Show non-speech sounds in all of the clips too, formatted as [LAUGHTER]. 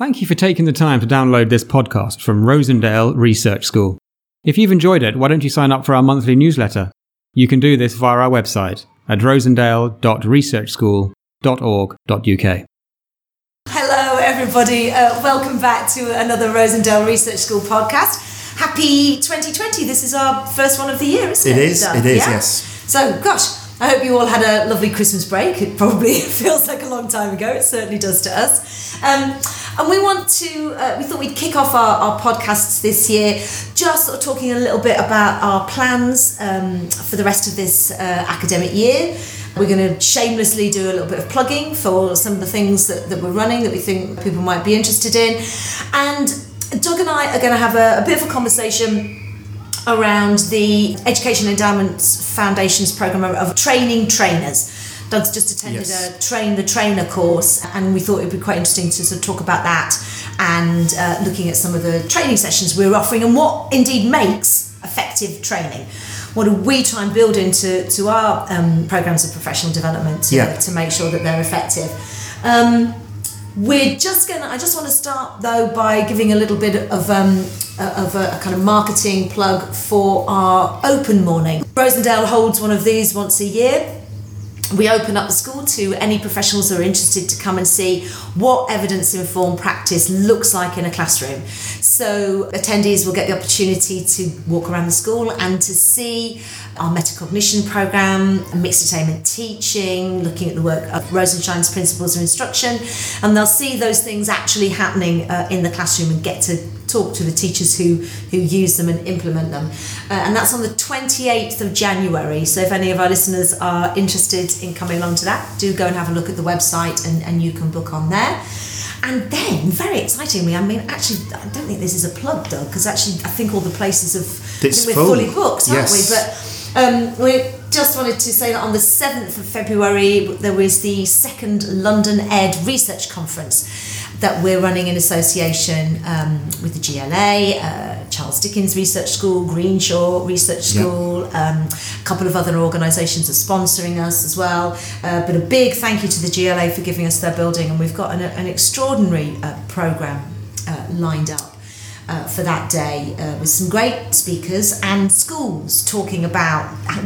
Thank you for taking the time to download this podcast from Rosendale Research School. If you've enjoyed it, why don't you sign up for our monthly newsletter? You can do this via our website at rosendale.researchschool.org.uk. Hello, everybody. Uh, welcome back to another Rosendale Research School podcast. Happy 2020. This is our first one of the year, isn't it? It is. It is, Yeah? yes. So, gosh, I hope you all had a lovely Christmas break. It probably [LAUGHS] feels like a long time ago. It certainly does to us. Um, and we want to, uh, we thought we'd kick off our, our podcasts this year just sort of talking a little bit about our plans um, for the rest of this uh, academic year. We're going to shamelessly do a little bit of plugging for some of the things that, that we're running that we think people might be interested in. And Doug and I are going to have a, a bit of a conversation around the Education Endowments Foundation's programme of training trainers. Doug's just attended Yes. a train the trainer course, and we thought it would be quite interesting to sort of talk about that and uh, looking at some of the training sessions we're offering and what indeed makes effective training. What do we try and build into to our um, programs of professional development to, Yeah. to make sure that they're effective? Um, we're just gonna. I just want to start though by giving a little bit of um, of a, kind of marketing plug for our open morning. Rosendale holds one of these once a year. We open up the school to any professionals who are interested to come and see what evidence informed practice looks like in a classroom. So, attendees will get the opportunity to walk around the school and to see our metacognition program, mixed attainment teaching, looking at the work of Rosenshine's principles of instruction, and they'll see those things actually happening uh, in the classroom and get to talk to the teachers who who use them and implement them. Uh, and that's on the 28th of January. So if any of our listeners are interested in coming along to that do go and have a look at the website and, and you can book on there. And then very excitingly I mean actually I don't think this is a plug though because actually I think all the places have It's we're full. fully booked aren't Yes. we but um, we just wanted to say that on the 7th of February there was the second London Ed Research Conference that we're running in association um, with the GLA, uh, Charles Dickens Research School, Greenshaw Research Yeah. School, um, a couple of other organisations are sponsoring us as well. Uh, but a big thank you to the GLA for giving us their building, and we've got an, an extraordinary uh, programme uh, lined up. Uh, for that day, uh, with some great speakers and schools talking about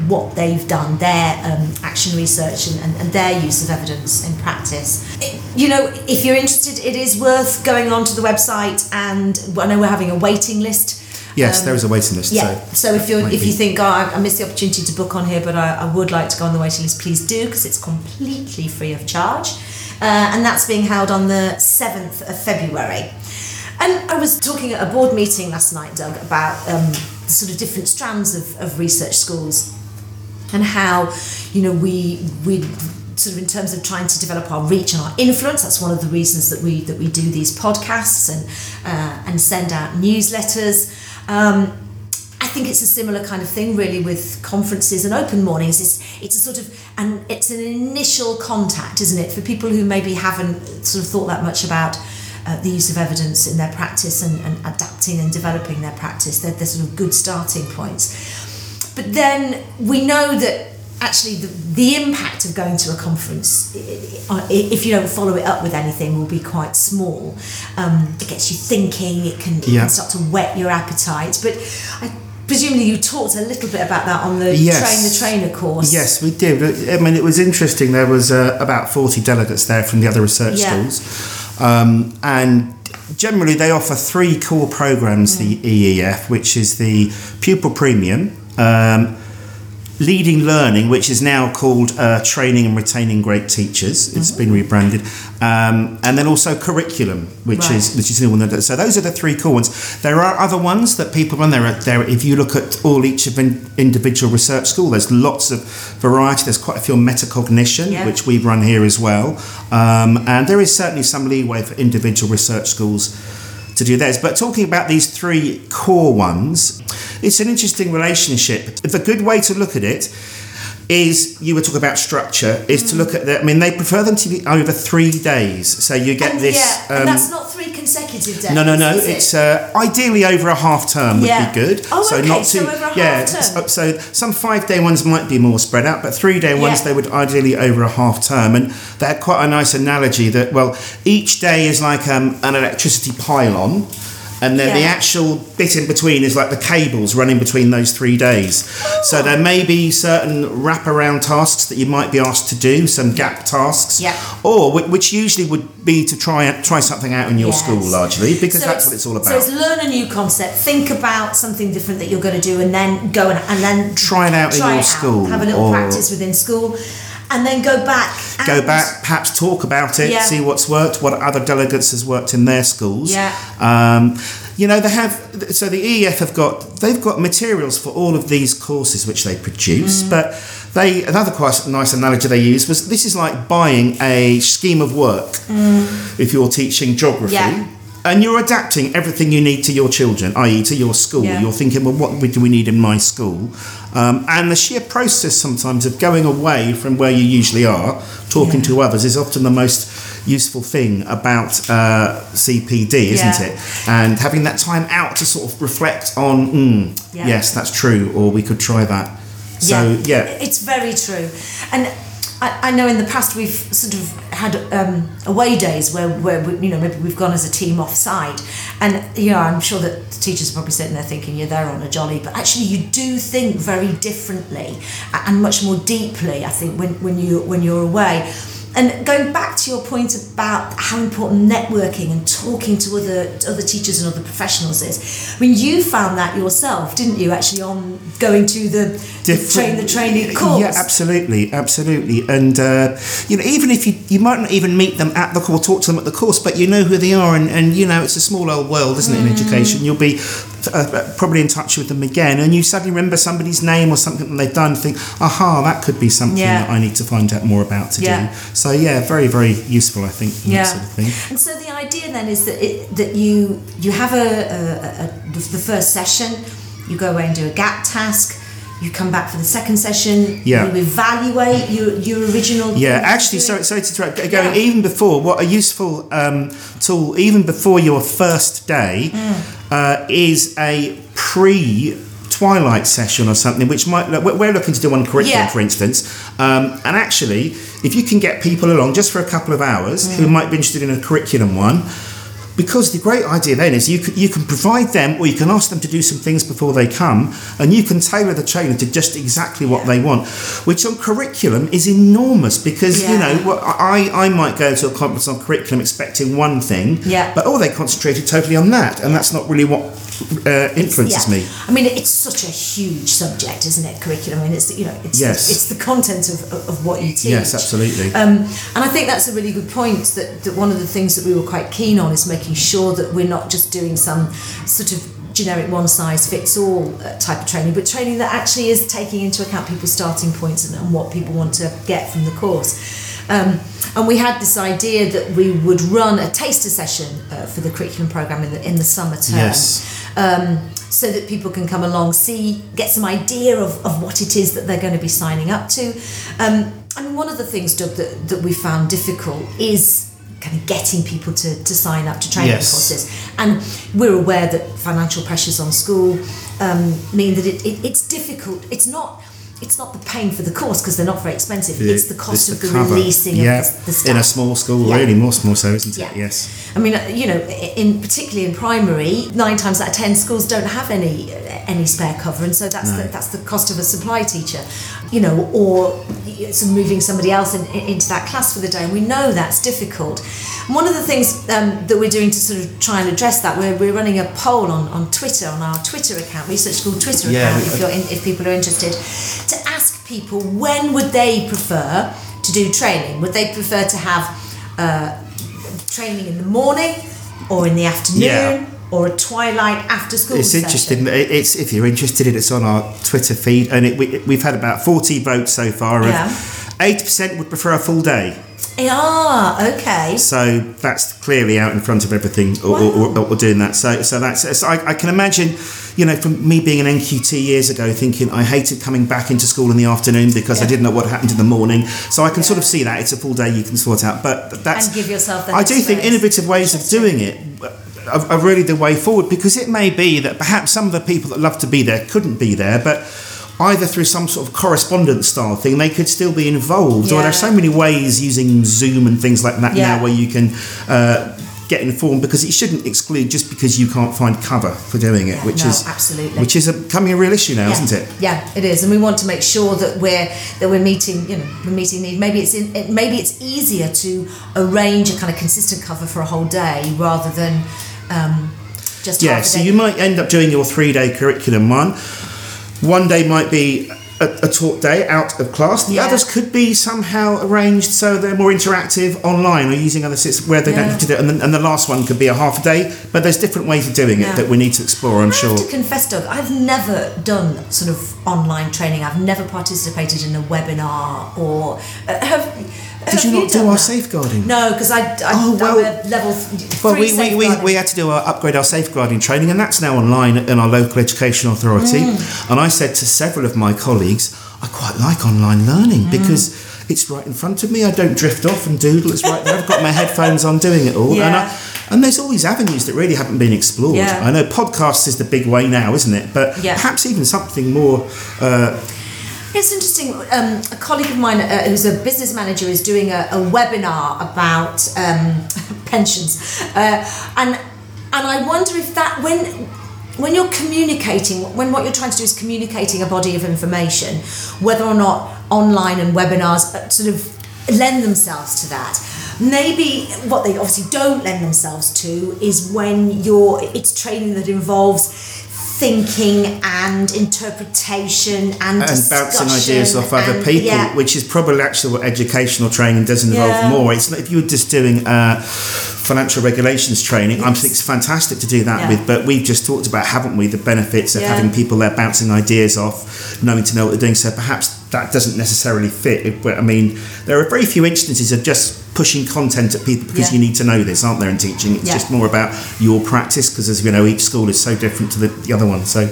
what they've done, their um, action research, and, and, and their use of evidence in practice. It- you know, if you're interested, it is worth going onto the website, and I know we're having a waiting list. Yes, Um, there is a waiting list. Yeah. So So if you if you think, oh, I, I missed the opportunity to book on here, but I, I would like to go on the waiting list, please do because it's completely free of charge, uh, and that's being held on the seventh of February. And I was talking at a board meeting last night, Doug, about um, the sort of different strands of, of research schools and how you know we we sort of in terms of trying to develop our reach and our influence that's one of the reasons that we that we do these podcasts and uh, and send out newsletters. Um, I think it's a similar kind of thing really with conferences and open mornings. It's it's a sort of and it's an initial contact isn't it for people who maybe haven't sort of thought that much about uh, the use of evidence in their practice and, and adapting and developing their practice they're, they're sort of good starting points but then we know that actually the, the impact of going to a conference, if you don't follow it up with anything, will be quite small. Um, it gets you thinking, it can, it Yeah. can start to whet your appetite. But I presumably you talked a little bit about that on the Yes. Train the Trainer course. Yes, we did. I mean, it was interesting. There was uh, about 40 delegates there from the other research Yeah. schools. Um, and generally, they offer three core programs the EEF, which is the Pupil Premium, um, Leading Learning, which is now called uh, Training and Retaining Great Teachers. It's been rebranded, um, and then also Curriculum, which Right. is which is the one that. So those are the three core ones. There are other ones that people run. There, are, there. If you look at all each of in, individual research school, there's lots of variety. There's quite a few metacognition, Yeah. which we run here as well, um, and there is certainly some leeway for individual research schools to do theirs. But talking about these three core ones, it's an interesting relationship. The good way to look at it is you were talking about structure is to look at the. I mean, they prefer them to be over three days, so you get And this. yeah, um, and that's not three consecutive days. no, no, no. is it? It's uh, ideally over a half term would Yeah. be good. Oh, so okay, not so over a yeah. half term. So, so some five day ones might be more spread out, but three day ones Yeah. they would ideally over a half term. And they had quite a nice analogy that well, each day is like um, an electricity pylon. And then the actual bit in between is like the cables running between those three days. So there may be certain wraparound tasks that you might be asked to do, some gap tasks, Yeah. or which usually would be to try try something out in your Yes. school largely because So that's what it's all about. So it's learn a new concept, think about something different that you're going to do, and then go and, and then Try it out in try your it school, Have a little practice within school, and then go back. Go back, perhaps talk about it, Yeah. see what's worked, what other delegates has worked in their schools. Yeah. Um, you know, they have. So the EEF have got they've got materials for all of these courses which they produce, Mm. but they another quite nice analogy they use was this is like buying a scheme of work if you're teaching geography. Mm. Yeah. And you're adapting everything you need to your children, i.e., to your school. Yeah. You're thinking, well, what do we need in my school? Um, and the sheer process sometimes of going away from where you usually are, talking Yeah. to others, is often the most useful thing about uh, CPD, isn't Yeah. it? And having that time out to sort of reflect on, mm, Yeah. yes, that's true, or we could try that. So, yeah. It's very true. And I, I know in the past we've sort of had um, away days where, where we, you know, maybe we've gone as a team off site. And, you know, I'm sure that teachers are probably sitting there thinking you're there on a jolly, but actually you do think very differently and much more deeply, I think, when, when, you, when you're away. And going back to your point about how important networking and talking to other other teachers and other professionals is, I mean, you found that yourself, didn't you? Actually, on going to the, the train the trainee course. Yeah, absolutely, absolutely. And uh, you know, even if you you might not even meet them at the course, talk to them at the course, but you know who they are, and, and you know it's a small old world, isn't it? Mm. In education, you'll be uh, probably in touch with them again, and you suddenly remember somebody's name or something that they've done. Think, aha, that could be something Yeah. that I need to find out more about to Yeah. do. So yeah, very very useful, I think. in Yeah. That sort of thing. And so the idea then is that it, that you you have a, a, a the first session, you go away and do a gap task. You come back for the second session. Yeah. You evaluate your your original. Yeah, actually, sorry, sorry to interrupt. Going Yeah. even before, what a useful um, tool, even before your first day, Mm. Uh, is a pre twilight session or something, which might we're we're looking to do on curriculum, Yeah. for instance. Um, and actually, if you can get people along just for a couple of hours Mm. who might be interested in a curriculum one. Because the great idea then is you can, you can provide them or you can ask them to do some things before they come and you can tailor the training to just exactly what they want, which on curriculum is enormous because, you know, I, I might go to a conference on curriculum expecting one thing, Yeah. but oh, they concentrated totally on that and that's not really what uh, influences Yeah. me. I mean, it's such a huge subject, isn't it? Curriculum. I mean, it's you know, it's Yes. it's the content of, of, what you teach. Yes, absolutely. Um, and I think that's a really good point. That, that one of the things that we were quite keen on is making sure that we're not just doing some sort of generic one size fits all uh, type of training, but training that actually is taking into account people's starting points and, and what people want to get from the course. Um, and we had this idea that we would run a taster session uh, for the curriculum program in the in the summer term Yes. um, so that people can come along, see, get some idea of, of what it is that they're going to be signing up to. Um, I mean, one of the things, Doug, that, that we found difficult is kind of getting people to, to sign up to training Yes. courses. And we're aware that financial pressures on school um, mean that it, it, it's difficult. It's not. It's not the paying for the course because they're not very expensive. it's the cost of the releasing yeah. of the, the staff. in a small school, Yeah. really more small so, isn't it? Yeah. Yes. I mean, uh, you know, in particularly in primary, nine times out of ten schools don't have any any spare cover, and so that's No. the, that's the cost of a supply teacher, you know, or sort of moving somebody else in, in- into that class for the day. And we know that's difficult. And one of the things um, that we're doing to sort of try and address that, we're, we're running a poll on, on Twitter on our Twitter account, Research School Twitter Yeah, account, we- if you're in, if people are interested, to ask people when would they prefer to do training? Would they prefer to have uh, training in the morning or in the afternoon Yeah. Or a twilight after school It's session? interesting. It's if you're interested, in it's on our Twitter feed, and it, we, we've had about forty votes so far. Yeah. Eighty percent would prefer a full day. Ah, okay. So that's clearly out in front of everything, or, or, or, or doing that. So, so that's. So I, I, can imagine, you know, from me being an NQT years ago, thinking I hated coming back into school in the afternoon because yeah. I didn't know what happened in the morning. So I can yeah. sort of see that it's a full day you can sort out. But that's and give yourself. I do think innovative ways of doing it are, are really the way forward because it may be that perhaps some of the people that love to be there couldn't be there, but either through some sort of correspondence style thing, they could still be involved. Yeah. Or there's so many ways using Zoom and things like that yeah. now where you can uh, get informed because it shouldn't exclude just because you can't find cover for doing it, yeah, which no, is absolutely which is becoming a real issue now, isn't it? Yeah, it is, and we want to make sure that we're that we're meeting you know we're meeting need. Maybe it's in, it, maybe it's easier to arrange a kind of consistent cover for a whole day rather than. Um, just yeah, so you might end up doing your three day curriculum. One one day might be a, a taught day out of class. The yeah. others could be somehow arranged so they're more interactive online or using other systems where they yeah. don't need to do it. And the, and the, last one could be a half a day. But there's different ways of doing yeah. it that we need to explore, I'm I sure. I have to confess, Doug, I've never done sort of online training. I've never participated in a webinar or uh, have did you not do our safeguarding? No, because I, I, oh, well, level th- well, we, we, we, we had to do our upgrade our safeguarding training, and that's now online in our local education authority. Mm. And I said to several of my colleagues, I quite like online learning mm. because it's right in front of me. I don't drift off and doodle. It's right there. I've got my [LAUGHS] headphones on doing it all. Yeah. And, I, and there's all these avenues that really haven't been explored. Yeah. I know podcasts is the big way now, isn't it? But yeah. perhaps even something more. Uh, it's interesting. Um, a colleague of mine uh, who's a business manager is doing a, a webinar about um, [LAUGHS] pensions, uh, and and I wonder if that when when you're communicating, when what you're trying to do is communicating a body of information, whether or not online and webinars uh, sort of lend themselves to that. Maybe what they obviously don't lend themselves to is when you're it's training that involves thinking and interpretation and, and bouncing ideas off other people, yeah. which is probably actually what educational training does involve yeah. more. It's not if you were just doing uh, financial regulations training. Yes. I think it's fantastic to do that yeah. with, but we've just talked about, haven't we, the benefits of having people there bouncing ideas off, knowing to know what they're doing. So perhaps that doesn't necessarily fit. I mean, there are very few instances of just pushing content at people because yeah. you need to know this, aren't there, in teaching? It's yeah. just more about your practice because, as you know, each school is so different to the, the other one. So,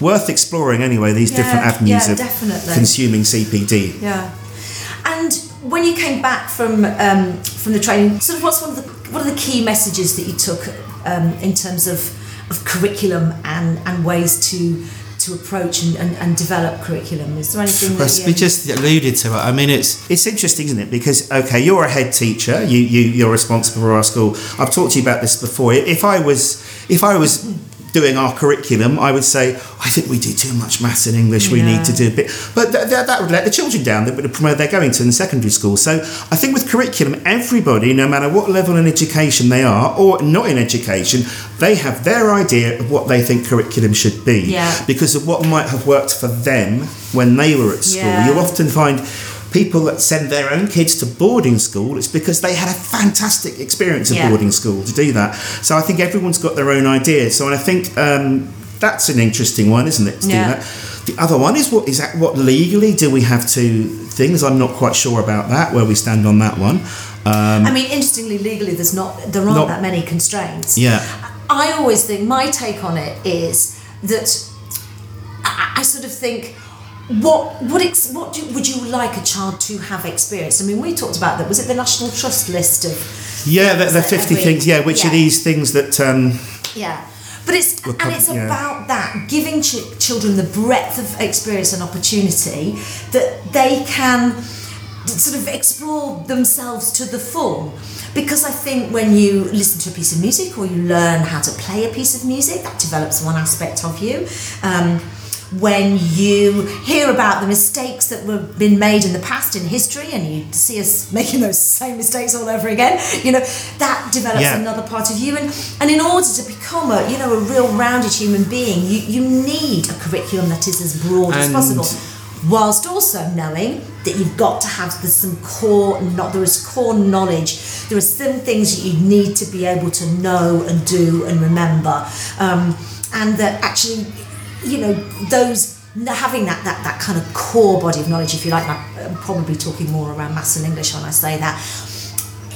worth exploring anyway, these yeah, different avenues of definitely. consuming CPD. Yeah. And when you came back from um, from the training, sort of what's one of the what are the key messages that you took um, in terms of, of curriculum and, and ways to to approach and, and, and develop curriculum? Is there anything that we just alluded to it? I mean, it's it's interesting, isn't it? Because okay, you're a head teacher. You you you're responsible for our school. I've talked to you about this before. If I was if I was doing our curriculum, I would say, I think we do too much maths and English. We need to do a bit. But th- th- that would let the children down. That would promote they're going to in secondary school. So I think with curriculum, everybody, no matter what level in education they are or not in education, they have their idea of what they think curriculum should be. Yeah. Because of what might have worked for them when they were at school. Yeah. You'll often find people that send their own kids to boarding school, it's because they had a fantastic experience of yeah. boarding school to do that. So I think everyone's got their own ideas. So I think um, that's an interesting one, isn't it? To yeah. do that. The other one is what is that, what legally do we have to things? I'm not quite sure about that. Where we stand on that one. Um, I mean, interestingly, legally, there's not there aren't not, that many constraints. Yeah. I always think my take on it is that I, I sort of think what what ex, what do, would you like a child to have experienced? I mean, we talked about that. Was it the National Trust list of? Yeah, the, the fifty every, things. Yeah, which yeah. are these things that? Um, yeah, but it's and it's yeah. about that giving ch- children the breadth of experience and opportunity that they can sort of explore themselves to the full. Because I think when you listen to a piece of music or you learn how to play a piece of music, that develops one aspect of you. Um, when you hear about the mistakes that were been made in the past in history and you see us [LAUGHS] making those same mistakes all over again you know that develops yeah. another part of you. And and in order to become a you know a real rounded human being you you need a curriculum that is as broad and as possible whilst also knowing that you've got to have some core not there is core knowledge. There are some things that you need to be able to know and do and remember. Um, and that actually you know, those having that, that that kind of core body of knowledge, if you like, I'm probably talking more around maths and English when I say that,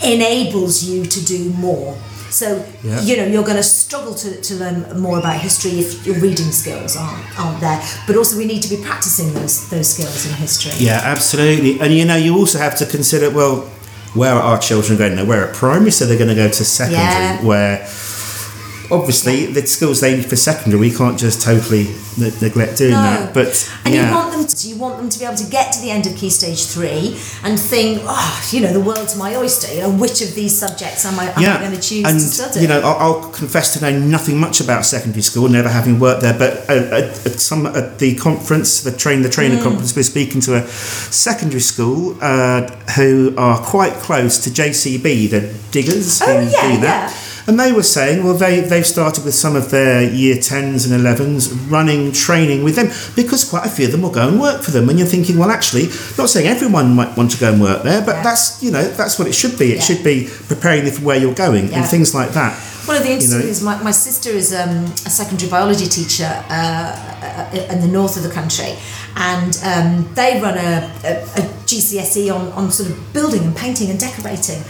enables you to do more. So Yeah. you know you're going to struggle to, to learn more about history if your reading skills aren't, aren't there. But also we need to be practicing those those skills in history. Yeah, absolutely. And you know, you also have to consider well, where are our children going? Now, we're at primary, so they're going to go to secondary, Yeah. where obviously the skills they need for secondary, we can't just totally ne- neglect doing that. But and yeah, you want them to, you want them to be able to get to the end of key stage three and think, oh, you know, the world's my oyster. You know, which of these subjects am I, am I going to choose and to study? you know, I'll, I'll confess to knowing nothing much about secondary school, never having worked there. But at, at, at some at the conference, the train the trainer Mm. conference, we're speaking to a secondary school uh, who are quite close to JCB, the diggers Oh, who yeah, do that. yeah. And they were saying, well, they, they've started with some of their year 10s and 11s running training with them because quite a few of them will go and work for them. And you're thinking, well, actually, not saying everyone might want to go and work there, but Yeah. that's, you know, that's what it should be. It Yeah. should be preparing them for where you're going Yeah. and things like that. One of the interesting know. things, my, my sister is um, a secondary biology teacher uh, uh, in the north of the country, and um, they run a, a, a GCSE on, on sort of building and painting and decorating.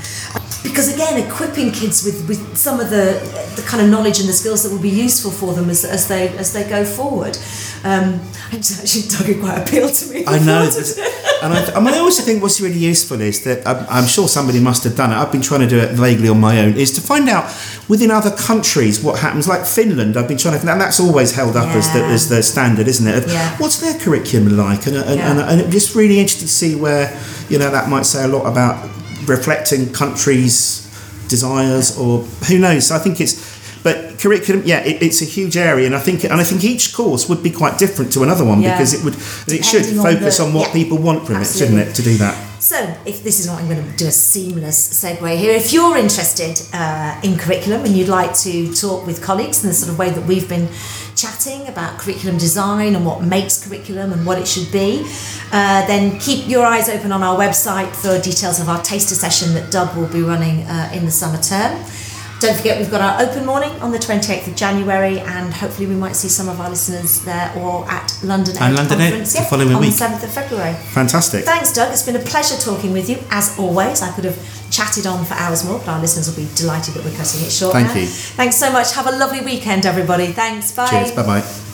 Because again, equipping kids with, with some of the, the kind of knowledge and the skills that will be useful for them as, as they as they go forward. Um, actually, it quite appealed to me. I know, [LAUGHS] thought of that- and I, I mean, I also think what's really useful is that I'm, I'm sure somebody must have done it. I've been trying to do it vaguely on my own. Is to find out within other countries what happens. Like Finland, I've been trying to, and that's always held up as the as the standard, isn't it? Of Yeah. What's their curriculum like? And and, Yeah. and, and it's just really interesting to see where you know that might say a lot about reflecting countries' desires or who knows. I think it's. But curriculum, yeah, it, it's a huge area, and I think and I think each course would be quite different to another one Yeah. because it would it should Depending on focus the- on what yeah, people want from absolutely. it, shouldn't it, to do that? So, if this is not, I'm going to do a seamless segue here. If you're interested uh, in curriculum and you'd like to talk with colleagues in the sort of way that we've been chatting about curriculum design and what makes curriculum and what it should be, uh, then keep your eyes open on our website for details of our taster session that Doug will be running uh, in the summer term. Don't forget, we've got our open morning on the 28th of January, and hopefully, we might see some of our listeners there or at London And London Conference, the yeah, following on week. the 7th of February. Fantastic. Thanks, Doug. It's been a pleasure talking with you, as always. I could have chatted on for hours more, but our listeners will be delighted that we're cutting it short Thank now. you. Thanks so much. Have a lovely weekend, everybody. Thanks. Bye. Cheers. Bye bye.